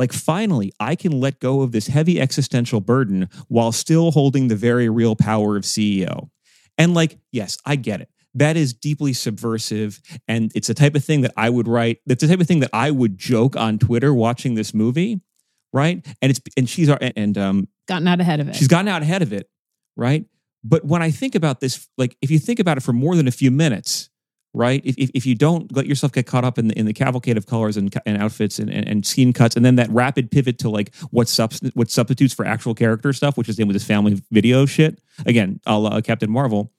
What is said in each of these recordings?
Like, finally, I can let go of this heavy existential burden while still holding the very real power of CEO. And, like, yes, I get it. That is deeply subversive. And it's the type of thing that I would write. That's the type of thing that I would joke on Twitter watching this movie. Right. And it's, and she's, and, um, Gotten out ahead of it. she's gotten out ahead of it. Right. But when I think about this, like, if you think about it for more than a few minutes, right? If, if, you don't let yourself get caught up in the, in the cavalcade of colors and, and outfits and, and, and scene cuts, and then that rapid pivot to like what subst- what substitutes for actual character stuff, which is in with this family video shit, again, a la Captain Marvel,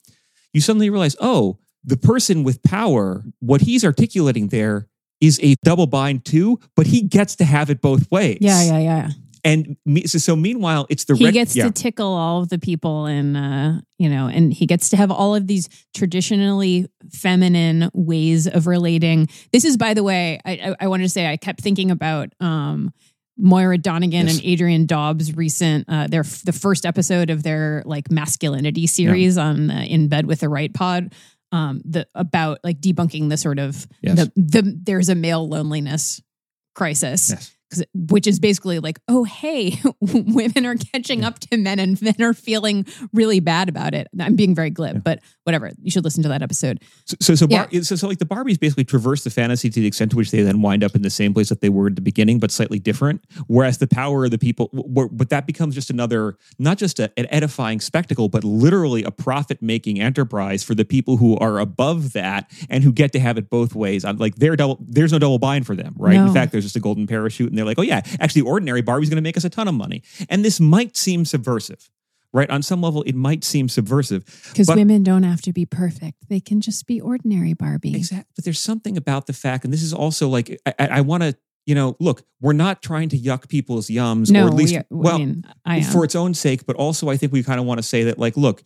you suddenly realize, oh, the person with power, what he's articulating there is a double bind too, but he gets to have it both ways. yeah, yeah, yeah. And me, so, so meanwhile, it's the he rec- gets yeah. to tickle all of the people and uh you know and he gets to have all of these traditionally feminine ways of relating this is by the way i i, I wanted to say i kept thinking about um Moira Donegan Yes. and Adrian Daub's recent uh, their the first episode of their like masculinity series on the In Bed with the Right pod um the about like debunking the sort of Yes. the the there's a male loneliness crisis Yes. 'Cause- which is basically like, oh, hey, women are catching up to men and men are feeling really bad about it. I'm being very glib, but whatever. You should listen to that episode. So, so, so, Bar- so, so, like the Barbies basically traverse the fantasy to the extent to which they then wind up in the same place that they were at the beginning, but slightly different. Whereas the power of the people, but that becomes just another, not just a, an edifying spectacle, but literally a profit making enterprise for the people who are above that and who get to have it both ways. I'm like, they're double, there's no double bind for them, right? No. In fact, there's just a golden parachute, and they're like, oh yeah, actually, ordinary Barbie's going to make us a ton of money, and this might seem subversive. Right on some level, it might seem subversive, Because women don't have to be perfect. They can just be ordinary Barbie. Exactly. But there's something about the fact, and this is also like, I, I, want to, you know, look, we're not trying to yuck people's yums, No, or at least, we well, I mean, I for its own sake, but also I think we kind of want to say that, like, look,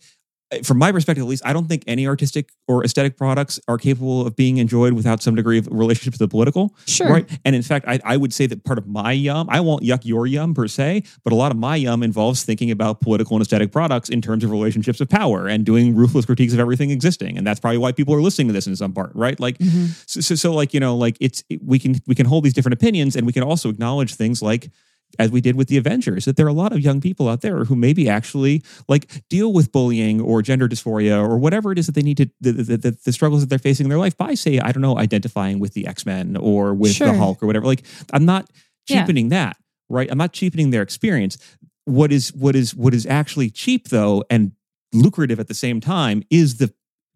from my perspective, at least, I don't think any artistic or aesthetic products are capable of being enjoyed without some degree of relationship to the political. Sure. Right. And in fact, I, I would say that part of my yum, I won't yuck your yum per se, but a lot of my yum involves thinking about political and aesthetic products in terms of relationships of power and doing ruthless critiques of everything existing. And that's probably why people are listening to this in some part, right? Like, Mhm. so, so, so like, you know, like it's, it- we can, we can hold these different opinions and we can also acknowledge things like, as we did with the Avengers, that there are a lot of young people out there who maybe actually like deal with bullying or gender dysphoria or whatever it is that they need to the, the, the, struggles that they're facing in their life by say I don't know identifying with the X Men or with Sure. the Hulk or whatever. Like I'm not Yeah. cheapening that, right? I'm not cheapening their experience. What is what is what is actually cheap though and lucrative at the same time is the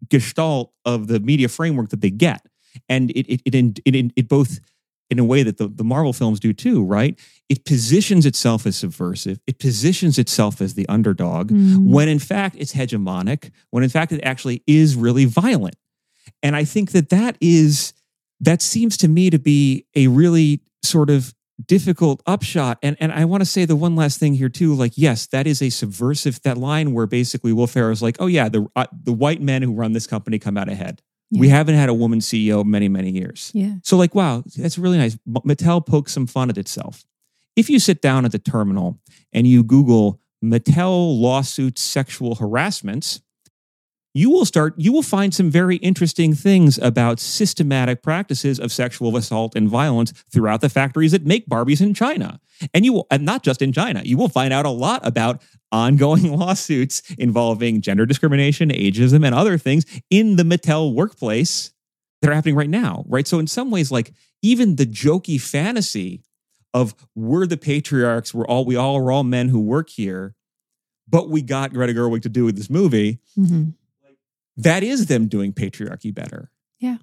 gestalt of the media framework that they get, and it it it it, it, it both in a way that the, the Marvel films do too, right? It positions itself as subversive. It positions itself as the underdog Mm. when in fact it's hegemonic, when in fact it actually is really violent. And I think that that is, that seems to me to be a really sort of difficult upshot. And, and I want to say the one last thing here too, like, yes, that is a subversive, that line where basically Will Ferrell's like, oh yeah, the, uh, the white men who run this company come out ahead. We haven't had a woman CEO many, many years. Yeah. So, like, wow, that's really nice. Mattel pokes some fun at itself. If you sit down at the terminal and you Google Mattel lawsuits sexual harassments, you will start, you will find some very interesting things about systematic practices of sexual assault and violence throughout the factories that make Barbies in China. And you will, and not just in China, you will find out a lot about ongoing lawsuits involving gender discrimination, ageism, and other things in the Mattel workplace that are happening right now, right? So in some ways, like even the jokey fantasy of we're the patriarchs, we're all we all are all men who work here, but we got Greta Gerwig to do with this movie. Mhm. That is them doing patriarchy better. Yeah.